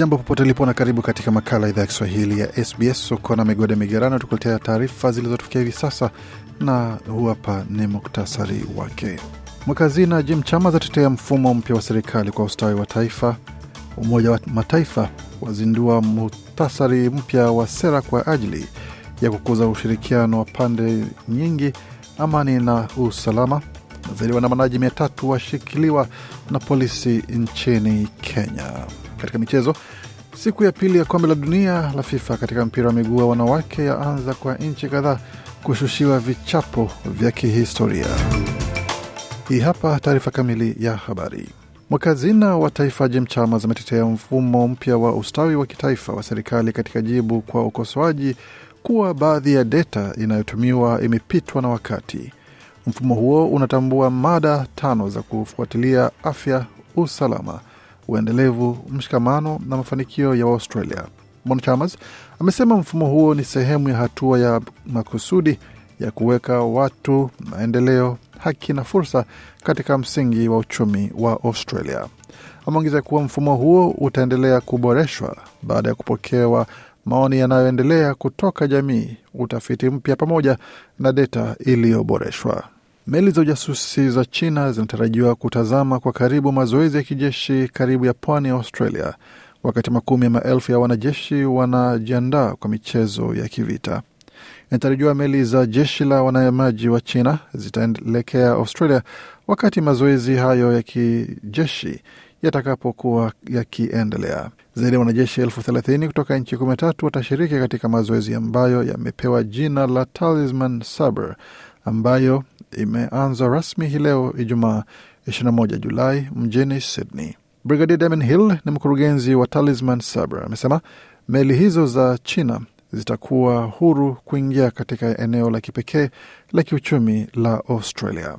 Jambo popote lipo na karibu katika makala idhaa ya Kiswahili ya SBS. Uko na migode migerano, tukuletea taarifa zilizotufikia hivi sasa, na huu hapa ni muktasari wake. Mwakazina Jim Chama atetea mfumo mpya wa serikali kwa ustawi wa taifa. Umoja wa Mataifa wazindua muhtasari mpya wa sera kwa ajili ya kukuza ushirikiano wa pande nyingi, amani na usalama. Zaidi waandamanaji mia tatu washikiliwa na polisi nchini Kenya. Katika michezo, siku ya pili ya kombe la dunia la FIFA katika mpira wa miguu wa wanawake yaanza kwa nchi kadhaa kushushiwa vichapo vya kihistoria. Hii hapa taarifa kamili ya habari. Mwakazina wa taifa Jim Chalmers ametetea mfumo mpya wa ustawi wa kitaifa wa serikali katika jibu kwa ukosoaji kuwa baadhi ya data inayotumiwa imepitwa na wakati. Mfumo huo unatambua mada tano za kufuatilia afya, usalama uendelevu, mshikamano na mafanikio ya Australia. Chalmers amesema mfumo huo ni sehemu ya hatua ya makusudi ya kuweka watu, maendeleo, haki na fursa katika msingi wa uchumi wa Australia. Ameongeza kuwa mfumo huo utaendelea kuboreshwa baada ya kupokewa maoni yanayoendelea kutoka jamii, utafiti mpya pamoja na data iliyoboreshwa. Meli za ujasusi za China zinatarajiwa kutazama kwa karibu mazoezi ya kijeshi karibu ya pwani ya Australia, wakati makumi ya maelfu ya wanajeshi wanajiandaa kwa michezo ya kivita. Inatarajiwa meli za jeshi la wanamaji wa China zitaelekea Australia wakati mazoezi hayo ya kijeshi yatakapokuwa yakiendelea. Zaidi ya wanajeshi elfu thelathini kutoka nchi kumi na tatu watashiriki katika mazoezi ambayo yamepewa jina la Talisman Sabre ambayo imeanza rasmi hii leo Ijumaa 21 Julai mjini Sydney. Brigadia Damon Hill ni mkurugenzi wa Talisman Sabre amesema meli hizo za China zitakuwa huru kuingia katika eneo la kipekee la kiuchumi la Australia.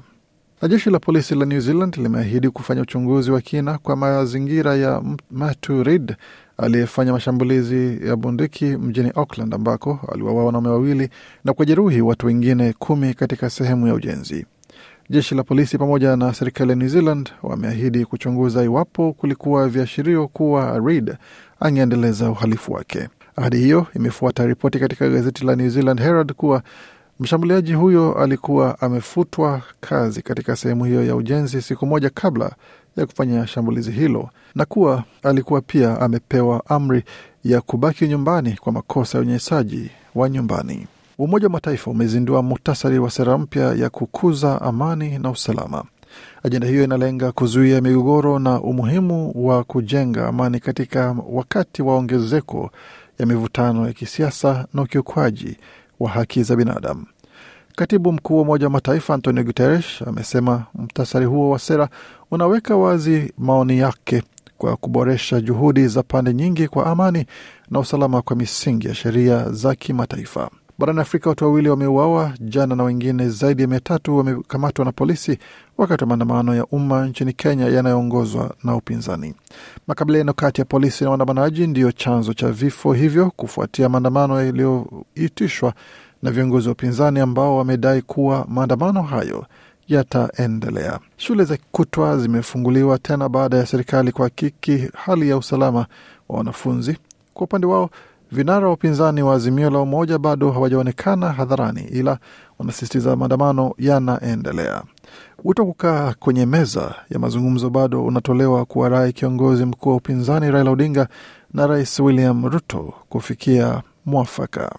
Na jeshi la polisi la New Zealand limeahidi kufanya uchunguzi wa kina kwa mazingira ya Matu Reid aliyefanya mashambulizi ya bunduki mjini Auckland ambako aliwaua wanaume wawili na kujeruhi watu wengine kumi katika sehemu ya ujenzi. Jeshi la polisi pamoja na serikali ya New Zealand wameahidi kuchunguza iwapo kulikuwa viashirio kuwa Reid angeendeleza uhalifu wake. Ahadi hiyo imefuata ripoti katika gazeti la New Zealand Herald kuwa mshambuliaji huyo alikuwa amefutwa kazi katika sehemu hiyo ya ujenzi siku moja kabla ya kufanya shambulizi hilo na kuwa alikuwa pia amepewa amri ya kubaki nyumbani kwa makosa ya unyenyesaji wa nyumbani. Umoja wa Mataifa umezindua muhtasari wa sera mpya ya kukuza amani na usalama. Ajenda hiyo inalenga kuzuia migogoro na umuhimu wa kujenga amani katika wakati wa ongezeko ya mivutano ya kisiasa na ukiukwaji wa haki za binadamu. Katibu mkuu wa Umoja wa Mataifa Antonio Guterres amesema mtasari huo wa sera unaweka wazi maoni yake kwa kuboresha juhudi za pande nyingi kwa amani na usalama kwa misingi ya sheria za kimataifa. Barani Afrika, watu wawili wameuawa jana na wengine zaidi ya mia tatu wamekamatwa na polisi wakati wa maandamano ya umma nchini Kenya yanayoongozwa na upinzani. Makabiliano kati ya polisi na waandamanaji ndiyo chanzo cha vifo hivyo kufuatia maandamano yaliyoitishwa na viongozi wa upinzani ambao wamedai kuwa maandamano hayo yataendelea. Shule za kutwa zimefunguliwa tena baada ya serikali kuhakiki hali ya usalama wa wanafunzi. Kwa upande wao, vinara wa upinzani wa Azimio la Umoja bado hawajaonekana hadharani, ila wanasisitiza maandamano yanaendelea. Wito wa kukaa kwenye meza ya mazungumzo bado unatolewa kuwarai kiongozi mkuu wa upinzani Raila Odinga na Rais William Ruto kufikia mwafaka.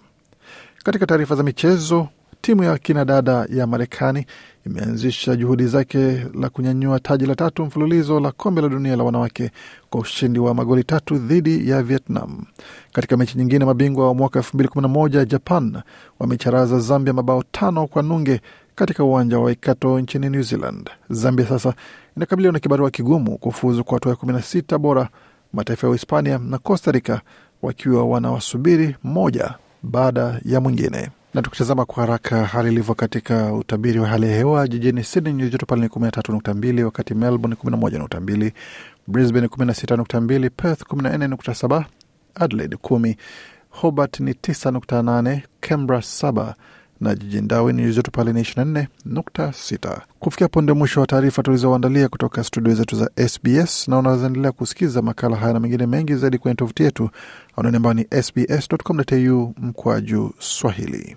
Katika taarifa za michezo, timu ya kinadada ya Marekani imeanzisha juhudi zake la kunyanyua taji la tatu mfululizo la kombe la dunia la wanawake kwa ushindi wa magoli tatu dhidi ya Vietnam. Katika mechi nyingine, mabingwa wa mwaka 2011 Japan wamecharaza Zambia mabao tano kwa nunge katika uwanja wa Waikato nchini New Zealand. Zambia sasa inakabiliwa na kibarua kigumu kufuzu kwa hatua ya 16 bora, mataifa ya Uhispania na Costa Rica wakiwa wanawasubiri mmoja baada ya mwingine. Na tukitazama kwa haraka hali ilivyo katika utabiri wa hali ya hewa jijini Sydney nyuzi joto pale ni 13.2, wakati Melbourne 11.2, Brisbane 16.2, Perth 14.7, Adelaide 10, Hobart ni 9.8, Canberra 7 na jijini Darwin nyuzi joto pale ni 24.6. Kufikia ponde mwisho wa taarifa tulizoandalia kutoka studio zetu za SBS, na unawezaendelea kusikiza makala haya na mengine mengi zaidi kwenye tovuti yetu anaoni ambayo ni sbs.com.au mkwaju Swahili.